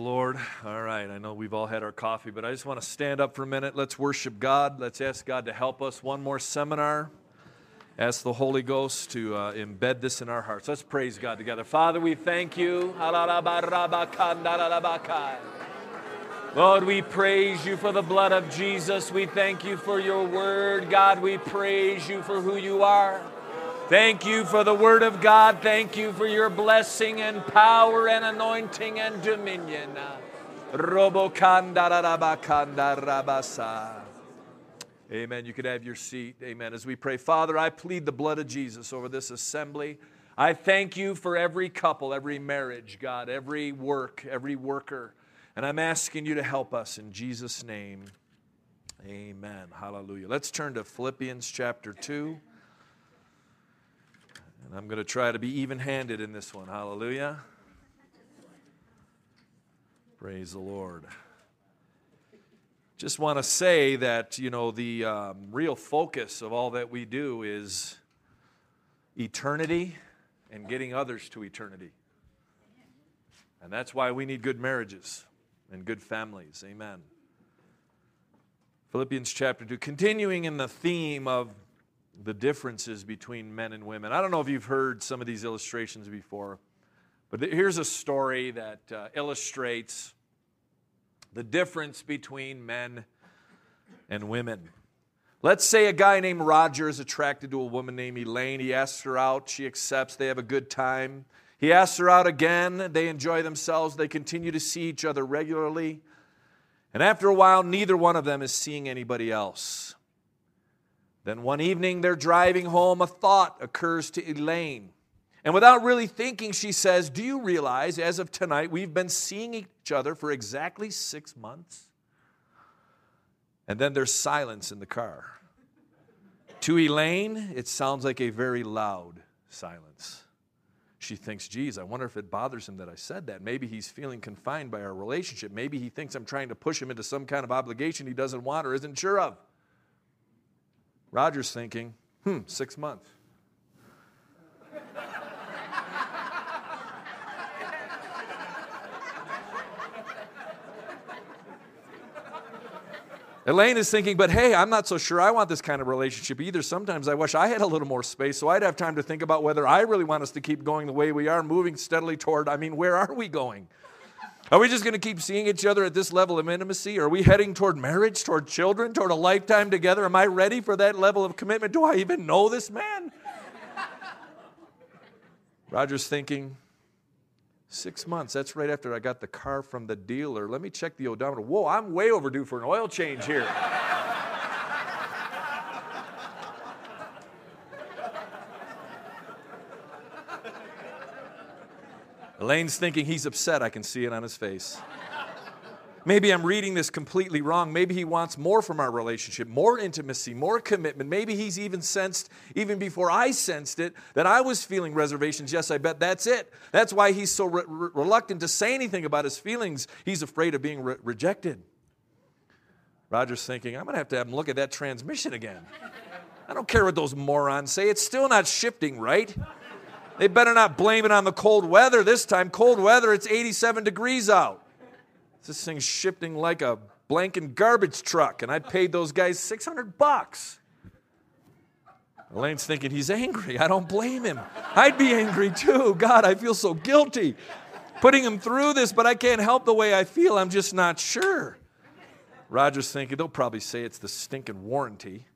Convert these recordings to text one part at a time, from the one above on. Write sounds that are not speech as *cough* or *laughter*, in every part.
Lord. All right, I know we've all had our coffee, but I just want to stand up for a minute. Let's worship God. Let's ask God to help us. One more seminar. Ask the Holy Ghost to uh, embed this in our hearts. Let's praise God together. Father, we thank you. Lord, we praise you for the blood of Jesus. We thank you for your word. God, we praise you for who you are. Thank you for the Word of God. Thank you for your blessing and power and anointing and dominion. Amen. You could have your seat. Amen. As we pray, Father, I plead the blood of Jesus over this assembly. I thank you for every couple, every marriage, God, every work, every worker. And I'm asking you to help us in Jesus' name. Amen. Hallelujah. Let's turn to Philippians chapter 2. I'm going to try to be even handed in this one. Hallelujah. Praise the Lord. Just want to say that, you know, the um, real focus of all that we do is eternity and getting others to eternity. And that's why we need good marriages and good families. Amen. Philippians chapter 2, continuing in the theme of the differences between men and women. I don't know if you've heard some of these illustrations before, but here's a story that uh, illustrates the difference between men and women. Let's say a guy named Roger is attracted to a woman named Elaine. He asks her out, she accepts, they have a good time. He asks her out again, they enjoy themselves, they continue to see each other regularly. And after a while, neither one of them is seeing anybody else. Then one evening they're driving home, a thought occurs to Elaine. And without really thinking, she says, Do you realize as of tonight we've been seeing each other for exactly six months? And then there's silence in the car. To Elaine, it sounds like a very loud silence. She thinks, geez, I wonder if it bothers him that I said that. Maybe he's feeling confined by our relationship. Maybe he thinks I'm trying to push him into some kind of obligation he doesn't want or isn't sure of. Roger's thinking, hmm, six months. *laughs* Elaine is thinking, but hey, I'm not so sure I want this kind of relationship either. Sometimes I wish I had a little more space so I'd have time to think about whether I really want us to keep going the way we are, moving steadily toward, I mean, where are we going? Are we just going to keep seeing each other at this level of intimacy? Are we heading toward marriage, toward children, toward a lifetime together? Am I ready for that level of commitment? Do I even know this man? *laughs* Roger's thinking, six months. That's right after I got the car from the dealer. Let me check the odometer. Whoa, I'm way overdue for an oil change here. *laughs* Elaine's thinking he's upset. I can see it on his face. Maybe I'm reading this completely wrong. Maybe he wants more from our relationship, more intimacy, more commitment. Maybe he's even sensed, even before I sensed it, that I was feeling reservations. Yes, I bet that's it. That's why he's so re- re- reluctant to say anything about his feelings. He's afraid of being re- rejected. Roger's thinking, I'm going to have to have him look at that transmission again. I don't care what those morons say, it's still not shifting right. They better not blame it on the cold weather this time. Cold weather, it's 87 degrees out. This thing's shifting like a blanking garbage truck, and I paid those guys 600 bucks. Elaine's thinking he's angry. I don't blame him. I'd be angry too. God, I feel so guilty putting him through this, but I can't help the way I feel. I'm just not sure. Roger's thinking they'll probably say it's the stinking warranty.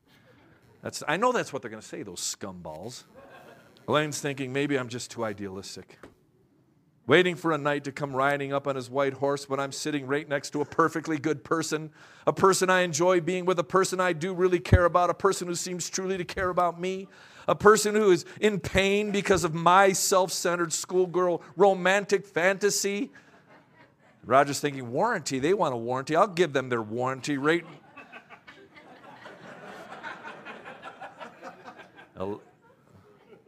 That's, I know that's what they're going to say, those scumballs. Elaine's thinking, maybe I'm just too idealistic. Waiting for a knight to come riding up on his white horse when I'm sitting right next to a perfectly good person, a person I enjoy being with, a person I do really care about, a person who seems truly to care about me, a person who is in pain because of my self centered schoolgirl romantic fantasy. Roger's thinking, warranty, they want a warranty. I'll give them their warranty rate. *laughs*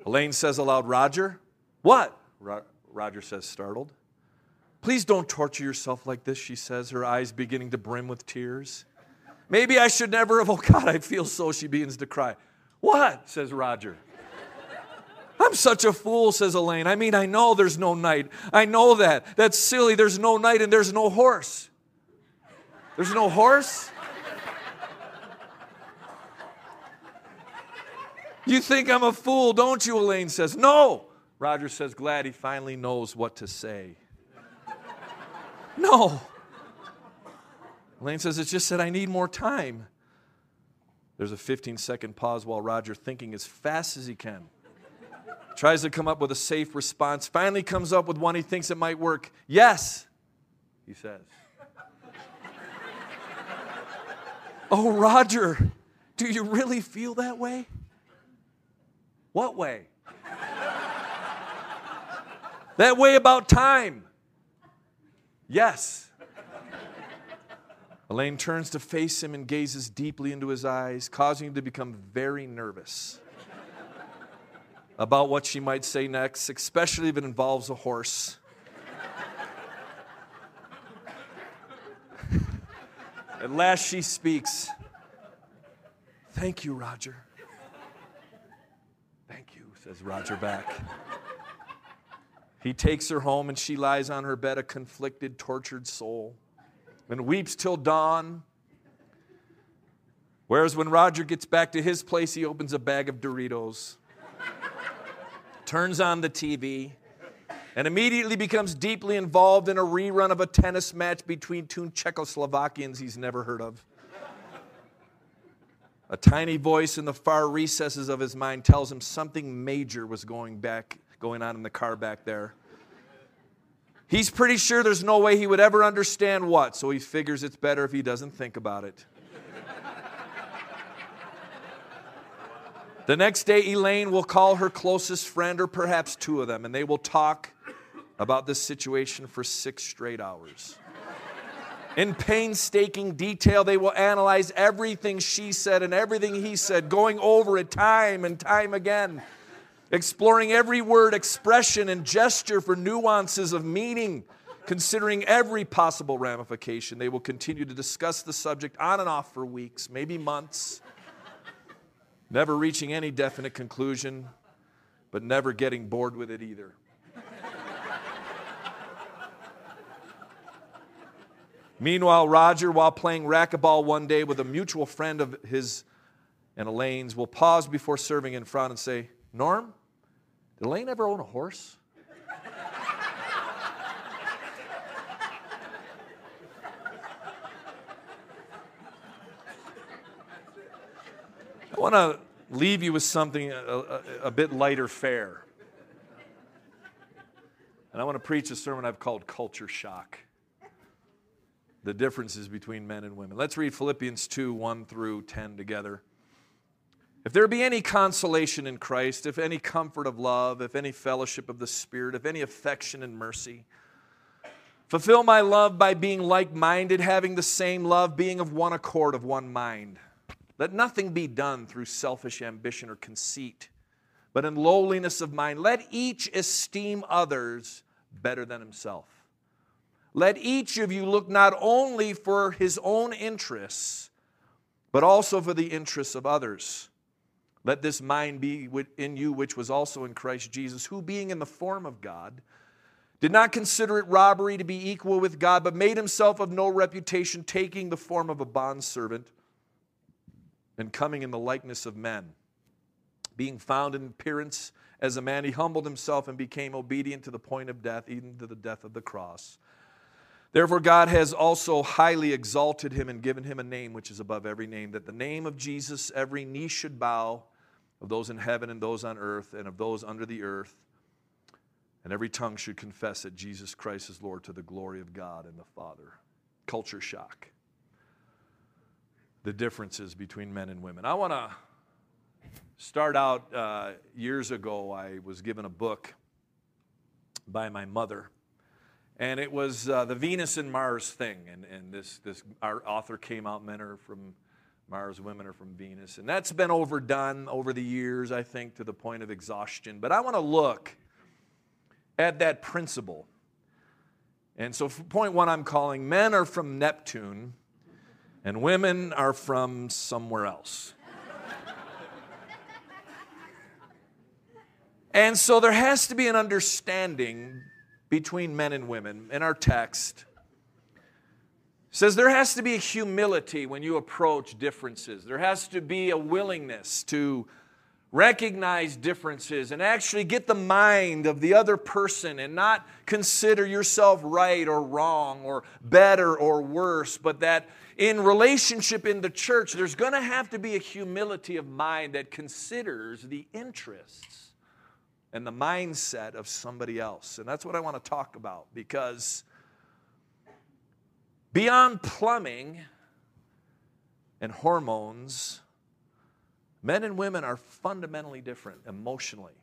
Elaine says aloud, Roger, what? Ro- Roger says, startled. Please don't torture yourself like this, she says, her eyes beginning to brim with tears. Maybe I should never have. Oh, God, I feel so. She begins to cry. What? says Roger. *laughs* I'm such a fool, says Elaine. I mean, I know there's no knight. I know that. That's silly. There's no knight and there's no horse. There's no horse? You think I'm a fool, don't you? Elaine says. No. Roger says, glad he finally knows what to say. No. Elaine says, it's just that I need more time. There's a 15 second pause while Roger, thinking as fast as he can, tries to come up with a safe response, finally comes up with one he thinks it might work. Yes, he says. oh, Roger, do you really feel that way? What way? that way about time. Yes. Elaine turns to face him and gazes deeply into his eyes, causing him to become very nervous about what she might say next, especially if it involves a horse. At last she speaks. Thank you, Roger. Says Roger back. He takes her home and she lies on her bed, a conflicted, tortured soul and weeps till dawn. Whereas when Roger gets back to his place, he opens a bag of Doritos, turns on the TV, and immediately becomes deeply involved in a rerun of a tennis match between two Czechoslovakians he's never heard of. A tiny voice in the far recesses of his mind tells him something major was going back going on in the car back there. He's pretty sure there's no way he would ever understand what, so he figures it's better if he doesn't think about it. the next day, Elaine will call her closest friend, or perhaps two of them, and they will talk about this situation for six straight hours. In painstaking detail, they will analyze everything she said and everything he said, going over it time and time again exploring every word, expression, and gesture for nuances of meaning, considering every possible ramification. They will continue to discuss the subject on and off for weeks, maybe months, never reaching any definite conclusion, but never getting bored with it either. Meanwhile, Roger, while playing racquetball one day with a mutual friend of his and Elaine's, will pause before serving in front and say, Norm, did Elaine ever own a horse? I want to leave you with something a, a, a, bit lighter fare. And I want to preach a sermon I've called Culture Shock the differences between men and women. Let's read Philippians 2 1 through 10 together. If there be any consolation in Christ, if any comfort of love, if any fellowship of the Spirit, if any affection and mercy, fulfill my love by being like minded, having the same love, being of one accord, of one mind. Let nothing be done through selfish ambition or conceit, but in lowliness of mind, let each esteem others better than himself. Let each of you look not only for his own interests, but also for the interests of others. Let this mind be in you, which was also in Christ Jesus, who, being in the form of God, did not consider it robbery to be equal with God, but made himself of no reputation, taking the form of a bondservant and coming in the likeness of men. Being found in appearance as a man, he humbled himself and became obedient to the point of death, even to the death of the cross. Therefore, God has also highly exalted him and given him a name which is above every name, that the name of Jesus every knee should bow, of those in heaven and those on earth, and of those under the earth, and every tongue should confess that Jesus Christ is Lord to the glory of God and the Father. Culture shock. The differences between men and women. I want to start out uh, years ago, I was given a book by my mother and it was uh, the Venus and Mars thing. And, and this, this, our author came out, men are from Mars, women are from Venus. And that's been overdone over the years, I think, to the point of exhaustion. But I want to look at that principle. And so, point one, I'm calling men are from Neptune and women are from somewhere else. *laughs* And so there has to be an understanding between men and women. In our text, says there has to be a humility when you approach differences. There has to be a willingness to recognize differences and actually get the mind of the other person and not consider yourself right or wrong or better or worse, but that in relationship in the church, there's going to have to be a humility of mind that considers the interests and the mindset of somebody else. And that's what I want to talk about because beyond plumbing and hormones, men and women are fundamentally different emotionally.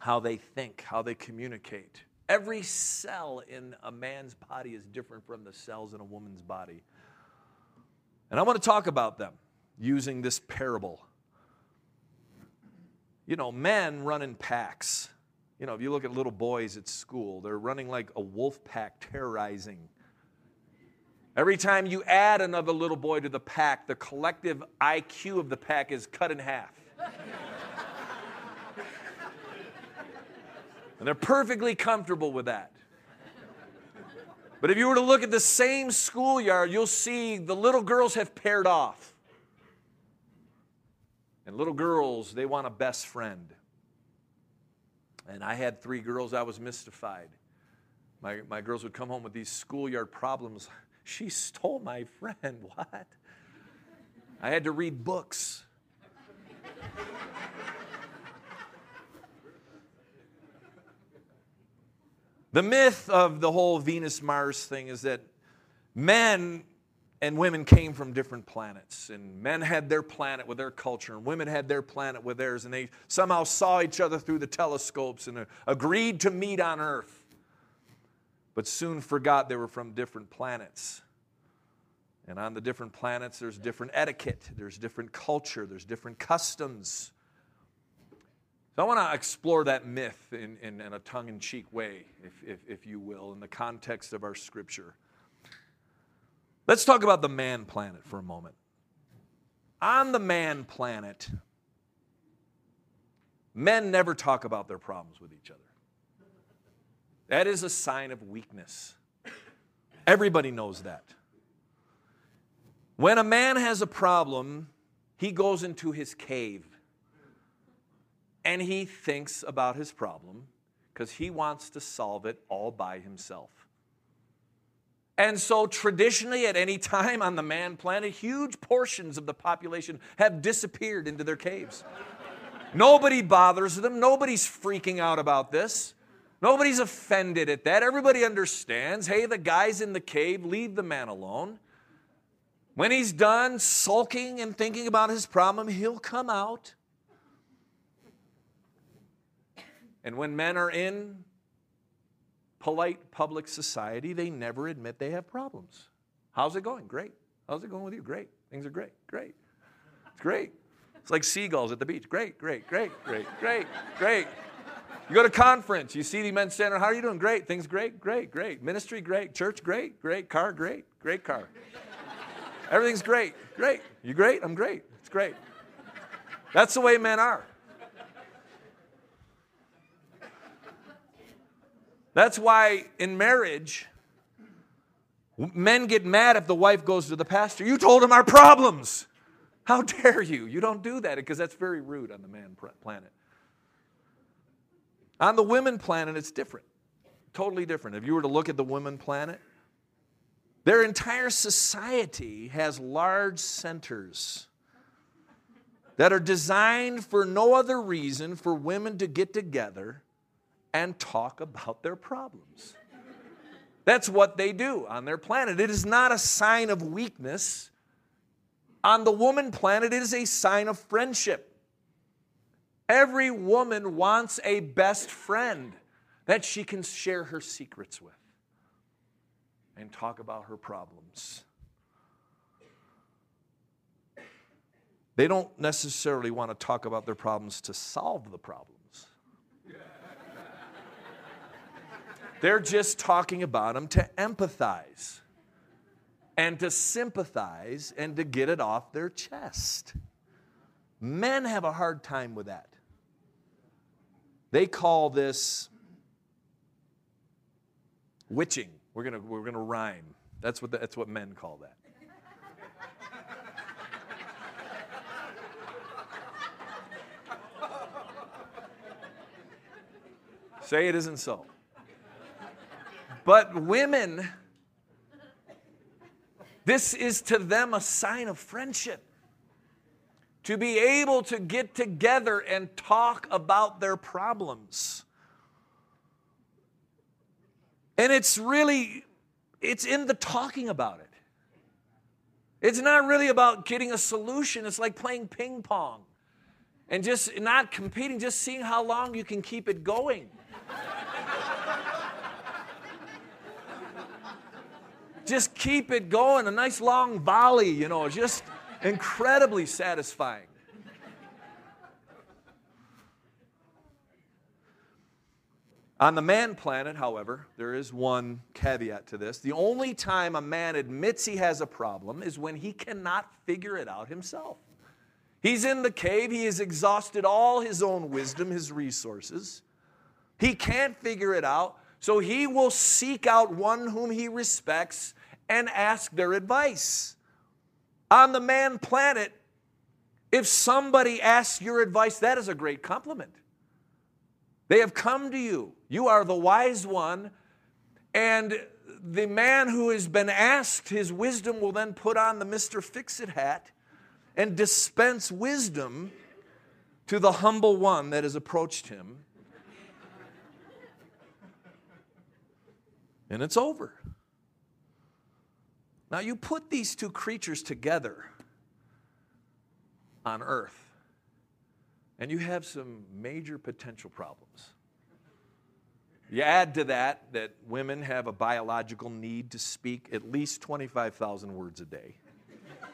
How they think, how they communicate. Every cell in a man's body is different from the cells in a woman's body. And I want to talk about them using this parable. You know, men run in packs. You know, if you look at little boys at school, they're running like a wolf pack, terrorizing. Every time you add another little boy to the pack, the collective IQ of the pack is cut in half. and they're perfectly comfortable with that. But if you were to look at the same schoolyard, you'll see the little girls have paired off. And little girls, they want a best friend. And I had three girls, I was mystified. My, my girls would come home with these schoolyard problems. *laughs* She stole my friend. *laughs* What? I had to read books. The myth of the whole Venus Mars thing is that men and women came from different planets, and men had their planet with their culture, and women had their planet with theirs, and they somehow saw each other through the telescopes and uh, agreed to meet on Earth, but soon forgot they were from different planets. And on the different planets, there's different etiquette, there's different culture, there's different customs. So I want to explore that myth in, in, in a tongue in cheek way, if, if, if you will, in the context of our scripture. Let's talk about the man planet for a moment. On the man planet, men never talk about their problems with each other. That is a sign of weakness. Everybody knows that. When a man has a problem, he goes into his cave and he thinks about his problem because he wants to solve it all by himself. And so, traditionally, at any time on the man planet, huge portions of the population have disappeared into their caves. Nobody bothers them. Nobody's freaking out about this. Nobody's offended at that. Everybody understands hey, the guy's in the cave, leave the man alone. When he's done sulking and thinking about his problem, he'll come out And when men are in polite public society, they never admit they have problems. How's it going? Great. How's it going with you? Great. Things are great. Great. It's great. It's like seagulls at the beach. Great, great, great, great, great, great. You go to conference, you see the men standing, how are you doing? Great. Things great, great, great. Ministry, great. Church, great, great. Car, great, great car. Everything's great, great. You great? I'm great. It's great. That's the way men are. That's why in marriage, men get mad if the wife goes to the pastor. You told him our problems. How *laughs* dare you? You don't do that because that's very rude on the man planet. On the women planet, it's different. Totally different. If you were to look at the women planet, their entire society has large centers that are designed for no other reason for women to get together and talk about their problems. That's what they do on their planet. It is not a sign of weakness. On the woman planet, it is a sign of friendship. Every woman wants a best friend that she can share her secrets with and talk about her problems. They don't necessarily want to talk about their problems to solve the problem. They're just talking about them to empathize and to sympathize and to get it off their chest. Men have a hard time with that. They call this witching. We're to we're to rhyme. That's what, the, that's what men call that. *laughs* Say it isn't so. But women, this is to them a sign of friendship. To be able to get together and talk about their problems. And it's really, it's in the talking about it. It's not really about getting a solution. It's like playing ping pong and just not competing, just seeing how long you can keep it going. Just keep it going. A nice long volley, you know, just incredibly satisfying. On the man planet, however, there is one caveat to this. The only time a man admits he has a problem is when he cannot figure it out himself. He's in the cave, he has exhausted all his own wisdom, his resources. He can't figure it out, so he will seek out one whom he respects and ask their advice. On the man planet, if somebody asks your advice, that is a great compliment. They have come to you. You are the wise one. And the man who has been asked his wisdom will then put on the Mr. Fix It hat and dispense wisdom to the humble one that has approached him. And it's over. Now, you put these two creatures together on earth, and you have some major potential problems. You add to that that women have a biological need to speak at least 25,000 words a day.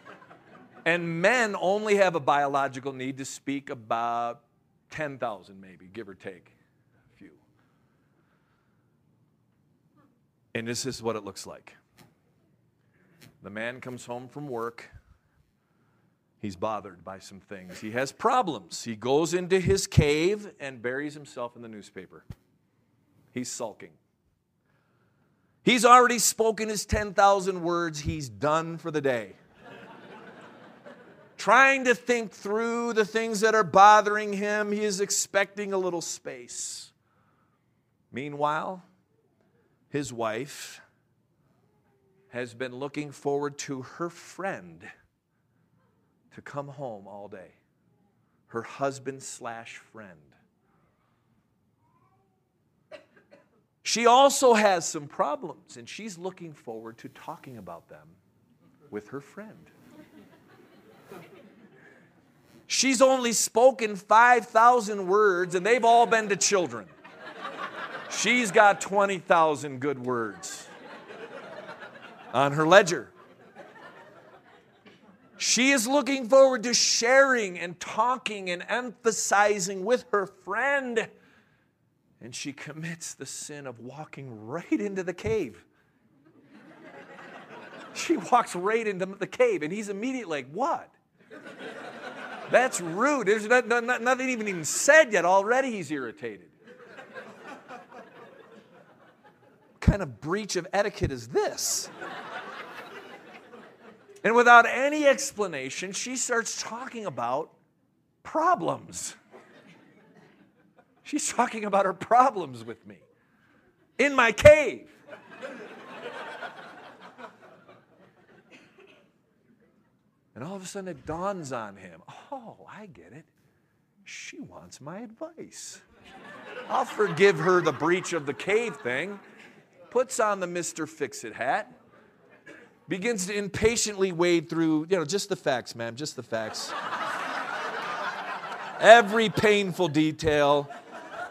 *laughs* and men only have a biological need to speak about 10,000, maybe, give or take a few. And this is what it looks like. The man comes home from work. He's bothered by some things. He has problems. He goes into his cave and buries himself in the newspaper. He's sulking. He's already spoken his 10,000 words. He's done for the day. *laughs* Trying to think through the things that are bothering him, he is expecting a little space. Meanwhile, his wife has been looking forward to her friend to come home all day. Her husband slash friend. She also has some problems, and she's looking forward to talking about them with her friend. She's only spoken 5,000 words, and they've all been to children. She's got 20,000 good words on her ledger. She is looking forward to sharing and talking and emphasizing with her friend. And she commits the sin of walking right into the cave. She walks right into the cave, and he's immediately like, What? That's rude. There's not, not, nothing even, even said yet. Already he's irritated. What kind of breach of etiquette is this? And without any explanation, she starts talking about problems. She's talking about her problems with me in my cave. And all of a sudden it dawns on him oh, I get it. She wants my advice. I'll forgive her the breach of the cave thing, puts on the Mr. Fix It hat, begins to impatiently wade through, you know, just the facts, ma'am, just the facts. Every painful detail.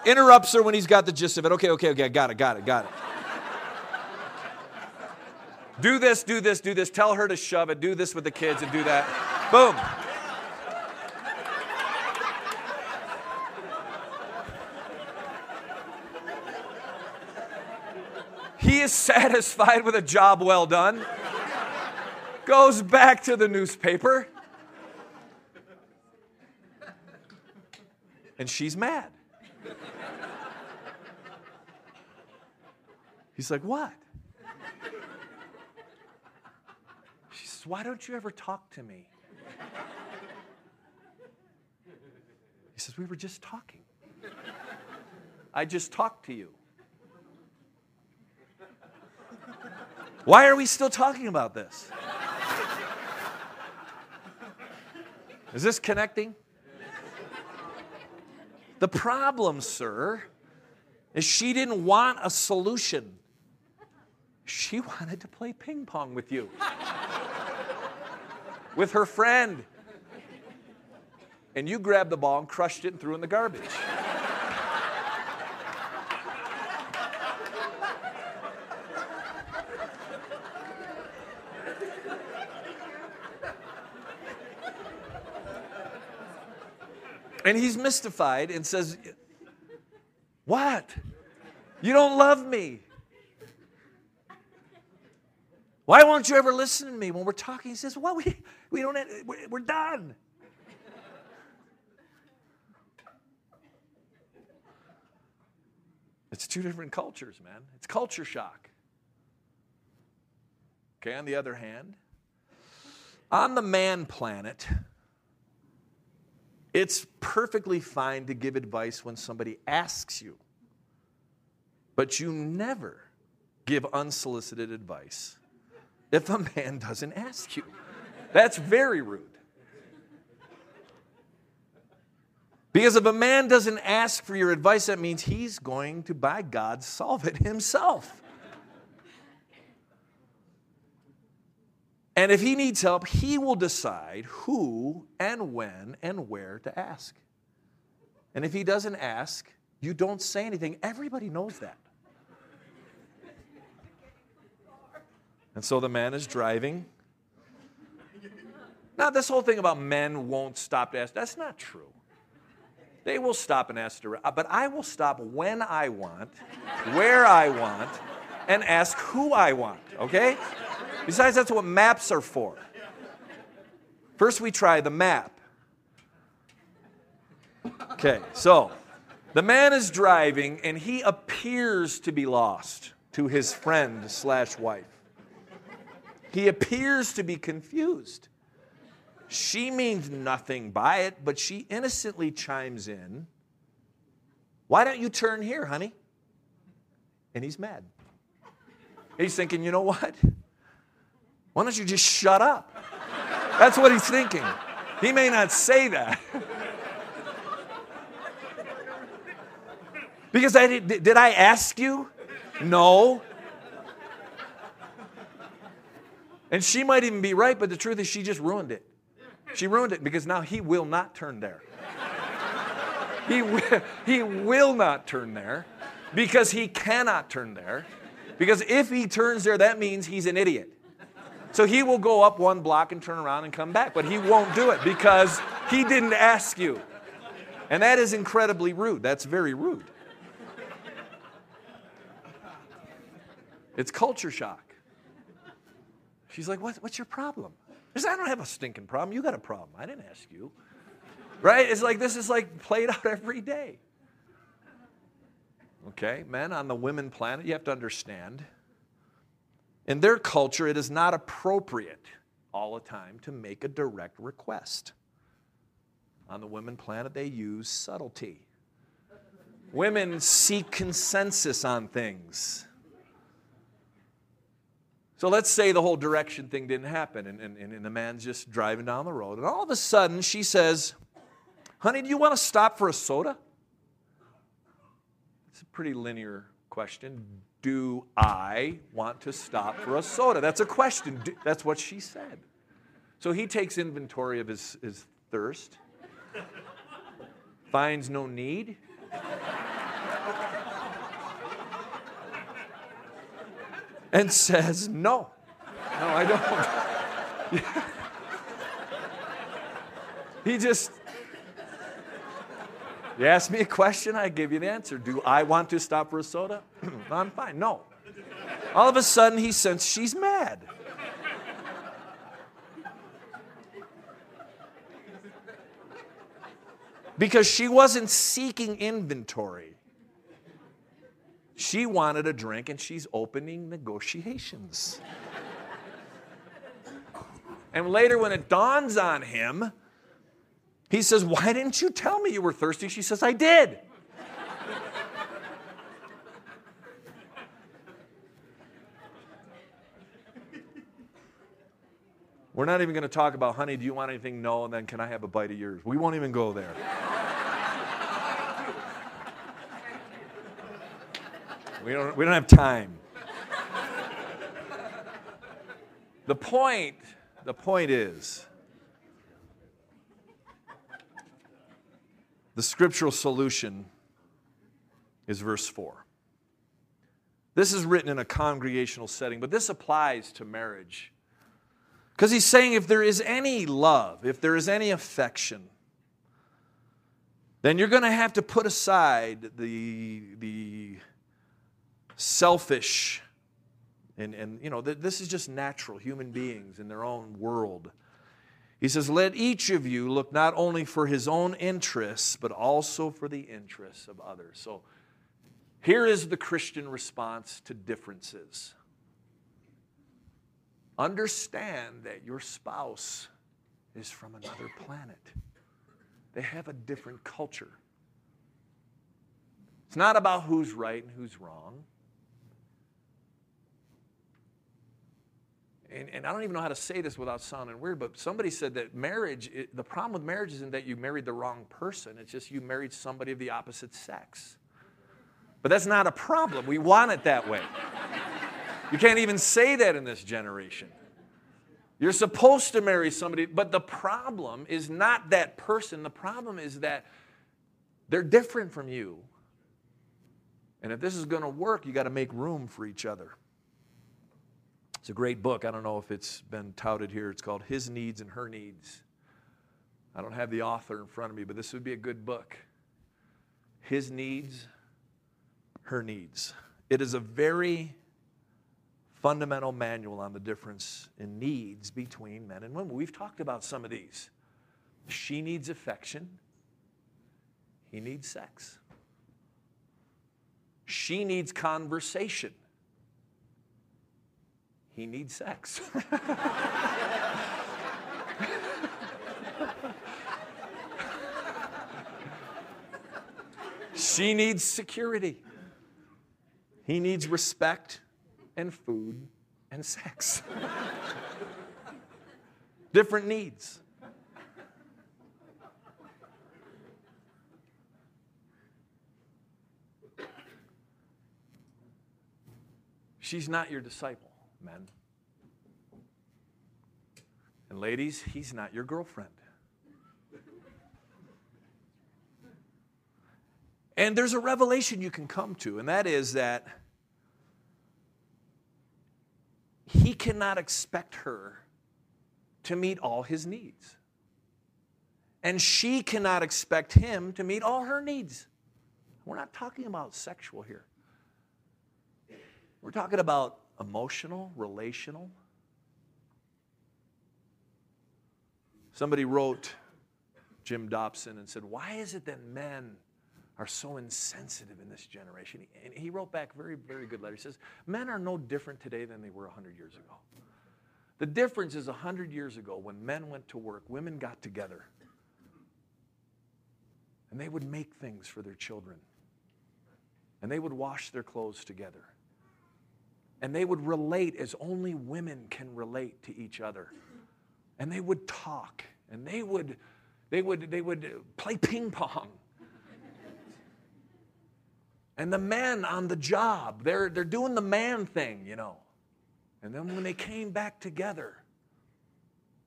Interrupts her when he's got the gist of it. Okay, okay, okay, got it, got it, got it. do this, do this, do this. Tell her to shove it. Do this with the kids and do that. Boom. He is *laughs* satisfied with a job well done goes back to the newspaper. And she's mad. He's like, What? She says, Why don't you ever talk to me? He says, We were just talking. I just talked to you. Why are we still talking about this? Is this connecting? The problem, sir, is she didn't want a solution. She wanted to play ping pong with you, with her friend. And you grabbed the ball and crushed it and threw it in the garbage. And he's mystified and says, What? You don't love me. Why won't you ever listen to me when we're talking? He says, Well, we, we don't, we're done. It's two different cultures, man. It's culture shock. Okay, on the other hand, on the man planet, it's perfectly fine to give advice when somebody asks you, but you never give unsolicited advice if a man doesn't ask you. That's very rude. Because if a man doesn't ask for your advice, that means he's going to, by God, solve it himself. And if he needs help, he will decide who and when and where to ask. And if he doesn't ask, you don't say anything. Everybody knows that. And so the man is driving. Now, this whole thing about men won't stop to ask, that's not true. They will stop and ask, to, but I will stop when I want, where I want, and ask who I want, okay? Besides, that's what maps are for. First, we try the map. Okay, so the man is driving and he appears to be lost to his friend slash wife. He appears to be confused. She means nothing by it, but she innocently chimes in, Why don't you turn here, honey? And he's mad. He's thinking, You know what? Why don't you just shut up? That's what he's thinking. He may not say that. because I did, did I ask you? No. And she might even be right, but the truth is she just ruined it. She ruined it because now he will not turn there. He will, he will not turn there because he cannot turn there. Because if he turns there, that means he's an idiot. So he will go up one block and turn around and come back, but he won't do it because he didn't ask you. And that is incredibly rude. That's very rude. It's culture shock. She's like, what, What's your problem? I said, I don't have a stinking problem. You got a problem. I didn't ask you. Right? It's like this is like played *laughs* out every day. Okay, men on the women planet, you have to understand in their culture, it is not appropriate all the time to make a direct request. On the women planet, they use subtlety. Women seek consensus on things. So let's say the whole direction thing didn't happen, and, and, and the man's just driving down the road, and all of a sudden she says, Honey, do you want to stop for a soda? It's a pretty linear question do I want to stop for a soda? That's a question. That's what she said. So he takes inventory of his, his thirst, finds no need. and says, No, no, I don't. *laughs* he just you ask me a question, I give you the answer. Do I want to stop for a soda? I'm fine. No. All of a sudden, he sensed she's mad. because she wasn't seeking inventory. She wanted a drink and she's opening negotiations. and later, when it dawns on him, he says, Why didn't you tell me you were thirsty? She says, I did. We're not even going to talk about, honey, do you want anything? No, and then can I have a bite of yours? We won't even go there. we, don't, we don't have time. The point, the point is, the scriptural solution is verse 4. This is written in a congregational setting, but this applies to marriage. Because he's saying if there is any love, if there is any affection, then you're going to have to put aside the, the selfish, and, and you know, this is just natural human beings in their own world. He says, Let each of you look not only for his own interests, but also for the interests of others. So here is the Christian response to differences. Understand that your spouse is from another planet. They have a different culture. It's not about who's right and who's wrong. And, and I don't even know how to say this without sounding weird, but somebody said that marriage, it, the problem with marriage isn't that you married the wrong person, it's just you married somebody of the opposite sex. But that's not a problem. We want it that way. You can't even say that in this generation. You're supposed to marry somebody, but the problem is not that person. The problem is that they're different from you. And if this is going to work, you got to make room for each other. It's a great book. I don't know if it's been touted here. It's called His Needs and Her Needs. I don't have the author in front of me, but this would be a good book. His Needs, Her Needs. It is a very fundamental manual on the difference in needs between men and women. We've talked about some of these. She needs affection, he needs sex. She needs conversation. He needs sex. *laughs* she needs security. He needs respect and food and sex. *laughs* Different needs. She's not your disciple, men. And ladies, he's not your girlfriend. And there's a revelation you can come to, and that is that he cannot expect her to meet all his needs. And she cannot expect him to meet all her needs. We're not talking about sexual here. We're talking about emotional, relational. Somebody wrote Jim Dobson and said, Why is it that men are so insensitive in this generation. And he wrote back very, very good letter. He says, Men are no different today than they were 100 years ago. The difference is 100 years ago, when men went to work, women got together and they would make things for their children. And they would wash their clothes together. And they would relate as only women can relate to each other. And they would talk and they would, they would, they would play ping pong and the men on the job, they're, they're doing the man thing, you know. And then when they came back together,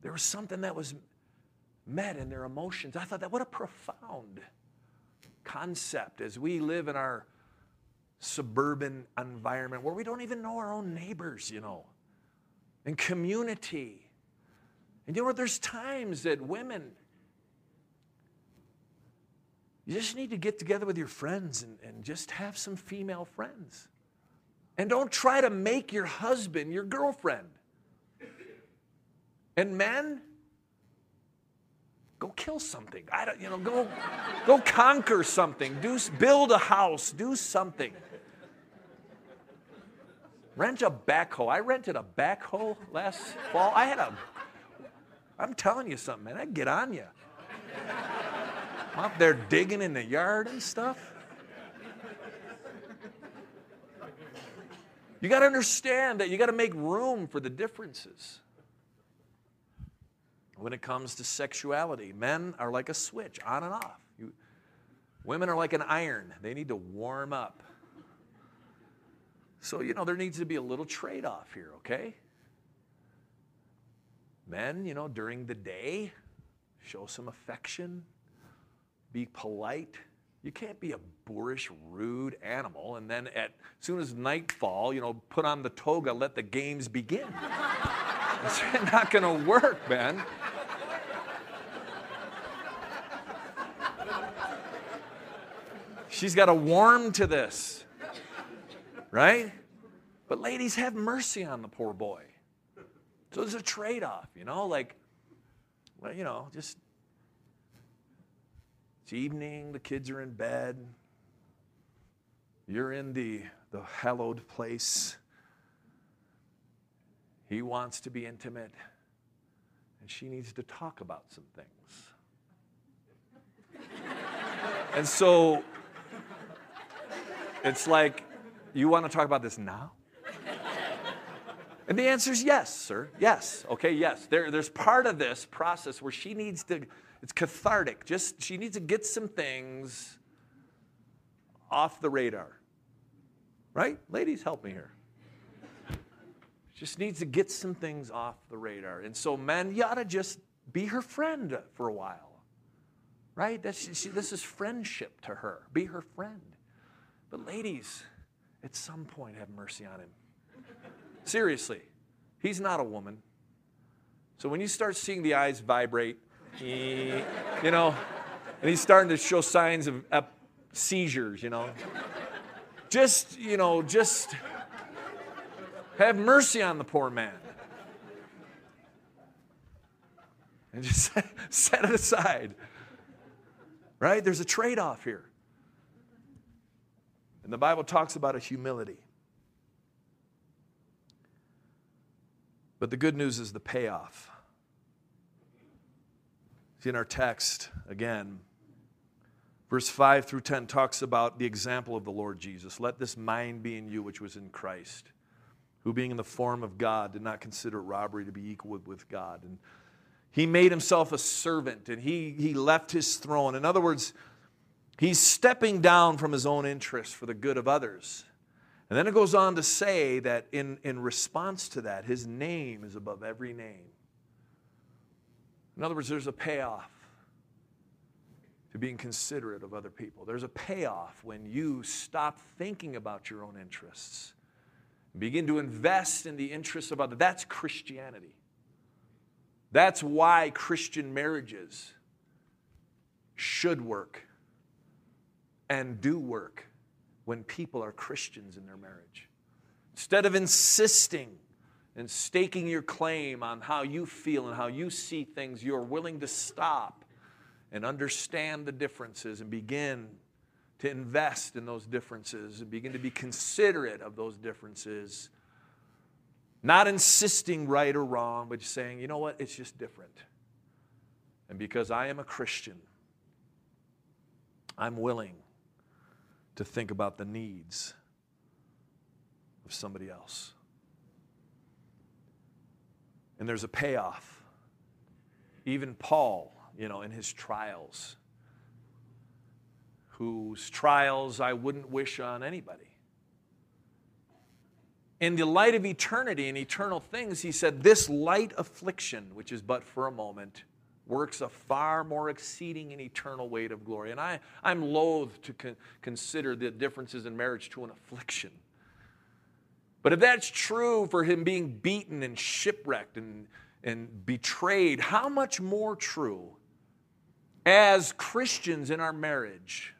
there was something that was met in their emotions. I thought that what a profound concept as we live in our suburban environment where we don't even know our own neighbors, you know, and community. And you know, there's times that women, you just need to get together with your friends and, and just have some female friends. And don't try to make your husband your girlfriend. And men, Go kill something. I don't, you know, go, go conquer something. Do, build a house. Do something. Rent a backhoe. I rented a backhoe last fall. I had a, I'm telling you something, man. I'd get on you. I'm up there digging in the yard and stuff. You got to understand that you got to make room for the differences. When it comes to sexuality, men are like a switch, on and off. You, women are like an iron, they need to warm up. So, you know, there needs to be a little trade off here, okay? Men, you know, during the day, show some affection, be polite. You can't be a boorish, rude animal and then at soon as nightfall, you know, put on the toga, let the games begin. *laughs* It's not going to work, man. She's got to warm to this right? But ladies, have mercy on the poor boy. So there's a trade off, you know, like, well, you know, just it's evening, the kids are in bed, you're in the, the hallowed place. He wants to be intimate, and she needs to talk about some things. *laughs* and so it's like you want to talk about this now? And the answer is yes, sir. Yes. Okay, yes. There, there's part of this process where she needs to, it's cathartic. Just she needs to get some things off the radar. Right? Ladies, help me here. Just needs to get some things off the radar. And so, men, you ought to just be her friend for a while. Right? That's, she, this is friendship to her. Be her friend. But, ladies, at some point have mercy on him. Seriously, he's not a woman. So when you start seeing the eyes vibrate, you know, and he's starting to show signs of seizures, you know, just, you know, just have mercy on the poor man. And just *laughs* set it aside. Right? There's a trade off here. And the Bible talks about a humility. But the good news is the payoff. See, in our text, again, verse 5 through 10 talks about the example of the Lord Jesus. Let this mind be in you, which was in Christ, who, being in the form of God, did not consider robbery to be equal with God. And he made himself a servant and he, he left his throne. In other words, He's stepping down from his own interests for the good of others. And then it goes on to say that in, in response to that, his name is above every name. In other words, there's a payoff to being considerate of other people. There's a payoff when you stop thinking about your own interests and begin to invest in the interests of others. That's Christianity. That's why Christian marriages should work and do work when people are Christians in their marriage. Instead of insisting and staking your claim on how you feel and how you see things, you're willing to stop and understand the differences and begin to invest in those differences and begin to be considerate of those differences. Not insisting right or wrong, but just saying, you know what, it's just different. And because I am a Christian, I'm willing to think about the needs of somebody else. And there's a payoff. Even Paul, you know, in his trials, whose trials I wouldn't wish on anybody. In the light of eternity and eternal things, he said, This light affliction, which is but for a moment, works a far more exceeding and eternal weight of glory. And I, I'm loath to con- consider the differences in marriage to an affliction. But if that's true for him being beaten and shipwrecked and, and betrayed, how much more true as Christians in our marriage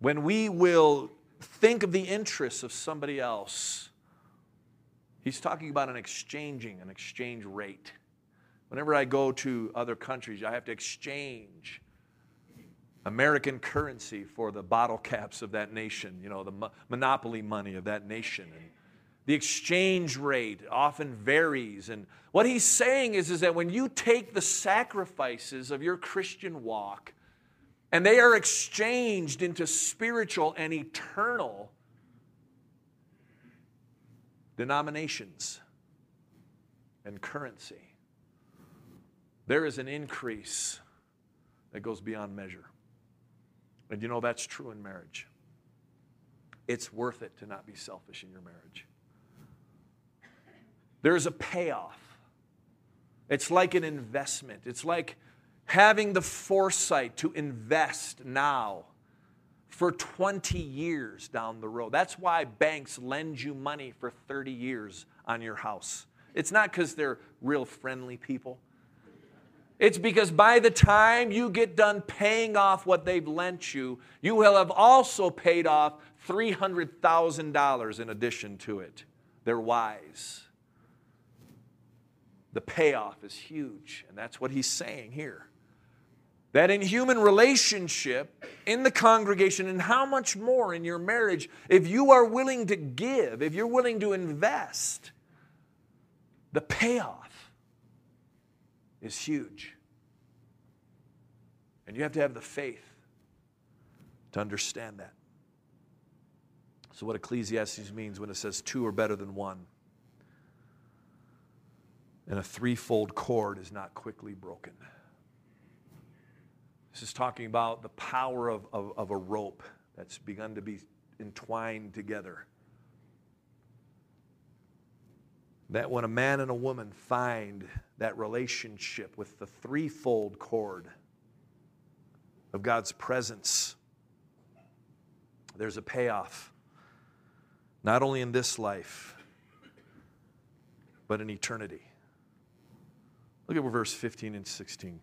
when we will think of the interests of somebody else? He's talking about an exchanging, an exchange rate Whenever I go to other countries, I have to exchange American currency for the bottle caps of that nation, you know, the mo- monopoly money of that nation. And the exchange rate often varies. And what he's saying is, is that when you take the sacrifices of your Christian walk and they are exchanged into spiritual and eternal denominations and currency, there is an increase that goes beyond measure. And you know that's true in marriage. It's worth it to not be selfish in your marriage. There's a payoff. It's like an investment. It's like having the foresight to invest now for 20 years down the road. That's why banks lend you money for 30 years on your house. It's not because they're real friendly people. It's because by the time you get done paying off what they've lent you, you will have also paid off $300,000 in addition to it. They're wise. The payoff is huge, and that's what he's saying here. That in human relationship, in the congregation, and how much more in your marriage, if you are willing to give, if you're willing to invest, the payoff is huge. And you have to have the faith to understand that. So, what Ecclesiastes means when it says two are better than one, and a threefold cord is not quickly broken. This is talking about the power of, of, of a rope that's begun to be entwined together. that when a man and a woman find that relationship with the threefold cord of God's presence, there's a payoff, not only in this life, but in eternity. Look at verse 15 and 16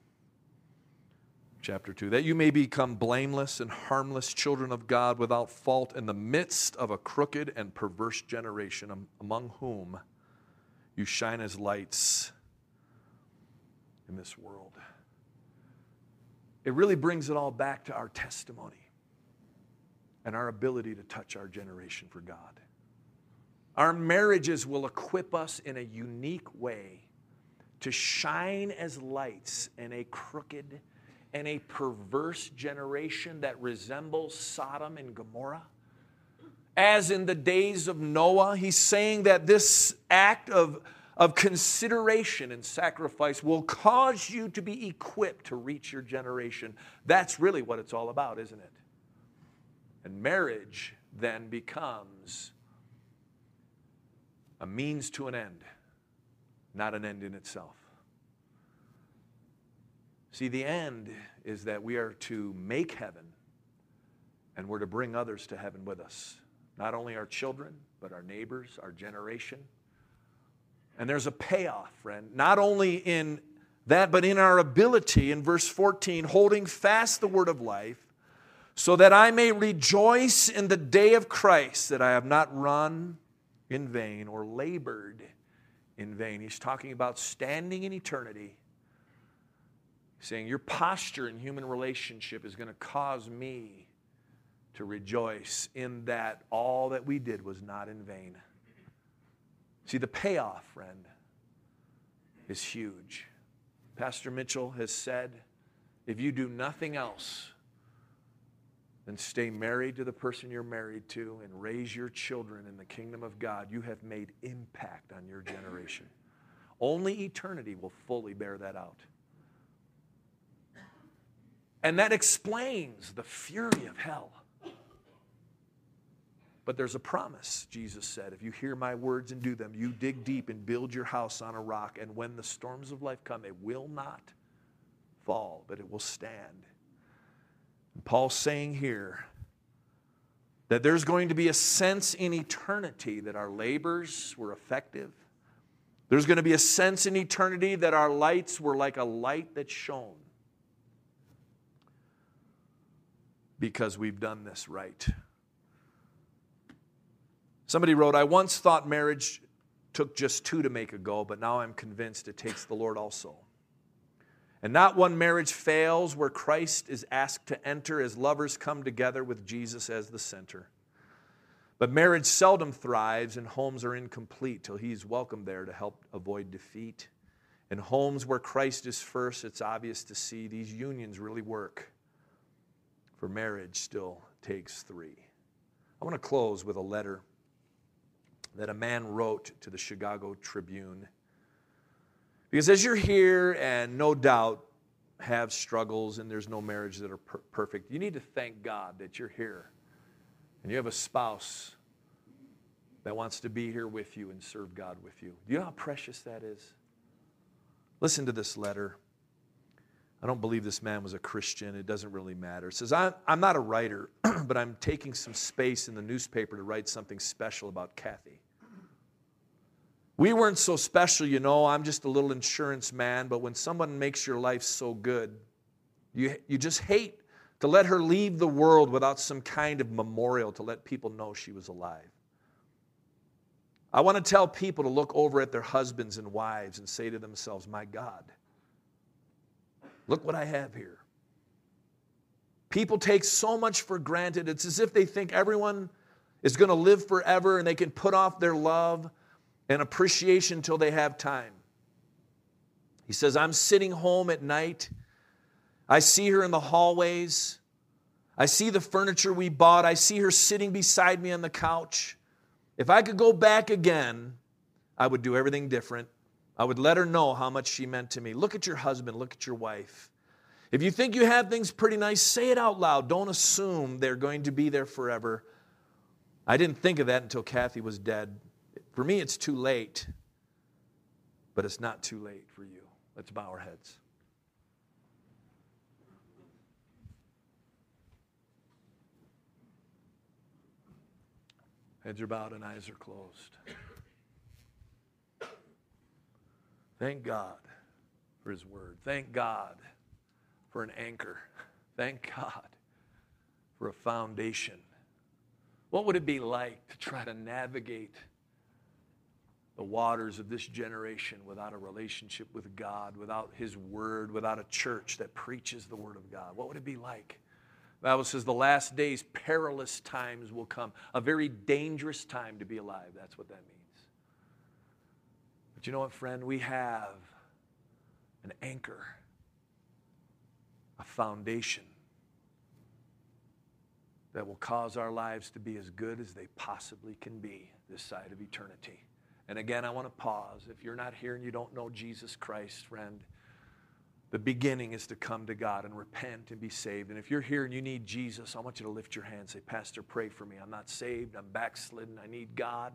chapter 2 that you may become blameless and harmless children of God without fault in the midst of a crooked and perverse generation among whom you shine as lights in this world. It really brings it all back to our testimony and our ability to touch our generation for God. Our marriages will equip us in a unique way to shine as lights in a crooked and a perverse generation that resembles Sodom and Gomorrah as in the days of Noah. He's saying that this act of, of consideration and sacrifice will cause you to be equipped to reach your generation. That's really what it's all about, isn't it? And marriage then becomes a means to an end, not an end in itself. See, the end is that we are to make heaven and we're to bring others to heaven with us. Not only our children, but our neighbors, our generation. And there's a payoff, friend, not only in that, but in our ability, in verse 14, holding fast the word of life, so that I may rejoice in the day of Christ, that I have not run in vain or labored in vain. He's talking about standing in eternity, saying, Your posture in human relationship is going to cause me to rejoice in that all that we did was not in vain. See, the payoff, friend, is huge. Pastor Mitchell has said if you do nothing else than stay married to the person you're married to and raise your children in the kingdom of God, you have made impact on your generation. Only eternity will fully bear that out. And that explains the fury of hell. But there's a promise, Jesus said. If you hear my words and do them, you dig deep and build your house on a rock. And when the storms of life come, it will not fall, but it will stand. Paul's saying here that there's going to be a sense in eternity that our labors were effective. There's going to be a sense in eternity that our lights were like a light that shone because we've done this right. Somebody wrote, I once thought marriage took just two to make a go, but now I'm convinced it takes the Lord also. And not one marriage fails where Christ is asked to enter as lovers come together with Jesus as the center. But marriage seldom thrives and homes are incomplete till he's welcome there to help avoid defeat. In homes where Christ is first, it's obvious to see these unions really work. For marriage still takes three. I want to close with a letter that a man wrote to the Chicago Tribune. Because as you're here and no doubt have struggles and there's no marriage that are per- perfect, you need to thank God that you're here and you have a spouse that wants to be here with you and serve God with you. Do you know how precious that is? Listen to this letter. I don't believe this man was a Christian. It doesn't really matter. It says, I'm not a writer, *clears throat* but I'm taking some space in the newspaper to write something special about Kathy. We weren't so special, you know. I'm just a little insurance man, but when someone makes your life so good, you, you just hate to let her leave the world without some kind of memorial to let people know she was alive. I want to tell people to look over at their husbands and wives and say to themselves, My God, look what I have here. People take so much for granted. It's as if they think everyone is going to live forever and they can put off their love and appreciation until they have time. He says, I'm sitting home at night. I see her in the hallways. I see the furniture we bought. I see her sitting beside me on the couch. If I could go back again, I would do everything different. I would let her know how much she meant to me. Look at your husband, look at your wife. If you think you have things pretty nice, say it out loud. Don't assume they're going to be there forever. I didn't think of that until Kathy was dead. For me, it's too late, but it's not too late for you. Let's bow our heads. Heads are bowed and eyes are closed. Thank God for His Word. Thank God for an anchor. Thank God for a foundation. What would it be like to try to navigate the waters of this generation without a relationship with God, without His Word, without a church that preaches the Word of God? What would it be like? The Bible says the last days, perilous times will come. A very dangerous time to be alive. That's what that means. But you know what, friend? We have an anchor, a foundation that will cause our lives to be as good as they possibly can be this side of eternity. And again, I want to pause. If you're not here and you don't know Jesus Christ, friend, the beginning is to come to God and repent and be saved. And if you're here and you need Jesus, I want you to lift your hand say, Pastor, pray for me. I'm not saved. I'm backslidden. I need God.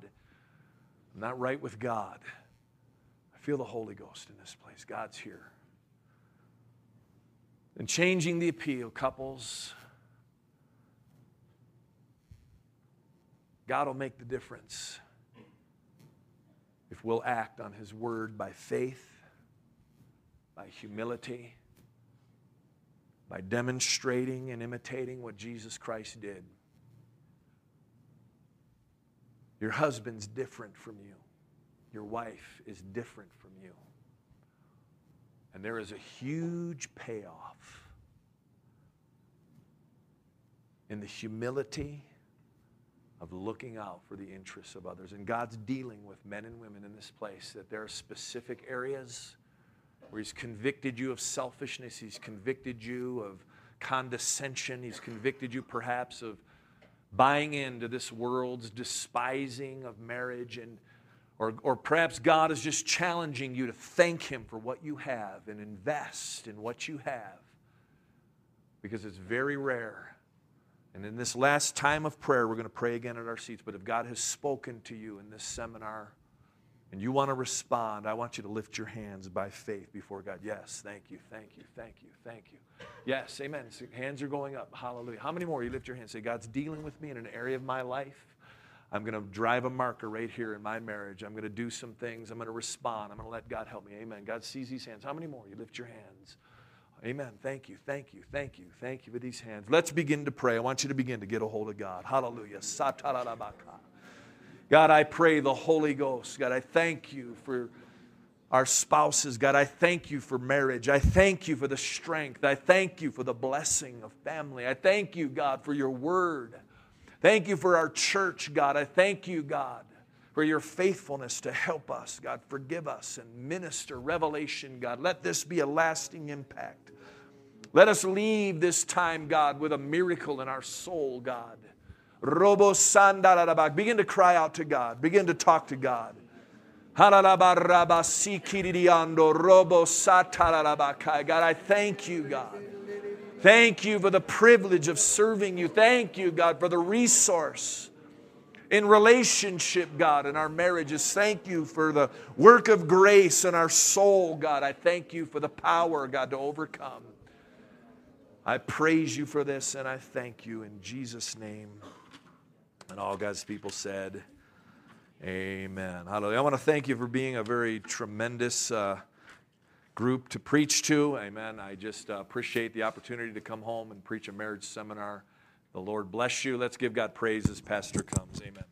I'm not right with God. I feel the Holy Ghost in this place. God's here. And changing the appeal, couples, God will make the difference if we'll act on His word by faith by humility, by demonstrating and imitating what Jesus Christ did. Your husband's different from you. Your wife is different from you. And there is a huge payoff in the humility of looking out for the interests of others. And God's dealing with men and women in this place that there are specific areas where He's convicted you of selfishness, He's convicted you of condescension, He's convicted you perhaps of buying into this world's despising of marriage and or, or perhaps God is just challenging you to thank Him for what you have and invest in what you have because it's very rare. And in this last time of prayer, we're going to pray again at our seats. But if God has spoken to you in this seminar, and you want to respond, I want you to lift your hands by faith before God. Yes, thank you, thank you, thank you, thank you. Yes, amen. So hands are going up. Hallelujah. How many more? You lift your hands. Say, God's dealing with me in an area of my life. I'm going to drive a marker right here in my marriage. I'm going to do some things. I'm going to respond. I'm going to let God help me. Amen. God sees these hands. How many more? You lift your hands. Amen. Thank you, thank you, thank you, thank you for these hands. Let's begin to pray. I want you to begin to get a hold of God. Hallelujah. God, I pray the Holy Ghost. God, I thank you for our spouses. God, I thank you for marriage. I thank you for the strength. I thank you for the blessing of family. I thank you, God, for your word. Thank you for our church, God. I thank you, God, for your faithfulness to help us. God, forgive us and minister revelation, God. Let this be a lasting impact. Let us leave this time, God, with a miracle in our soul, God. Robo Begin to cry out to God. Begin to talk to God. Robo God, I thank you, God. Thank you for the privilege of serving you. Thank you, God, for the resource in relationship, God, in our marriages. Thank you for the work of grace in our soul, God. I thank you for the power, God, to overcome. I praise you for this and I thank you in Jesus' name. And all God's people said, Amen. Hallelujah. I want to thank you for being a very tremendous. Uh, group to preach to. Amen. I just uh, appreciate the opportunity to come home and preach a marriage seminar. The Lord bless you. Let's give God praise as Pastor comes. Amen.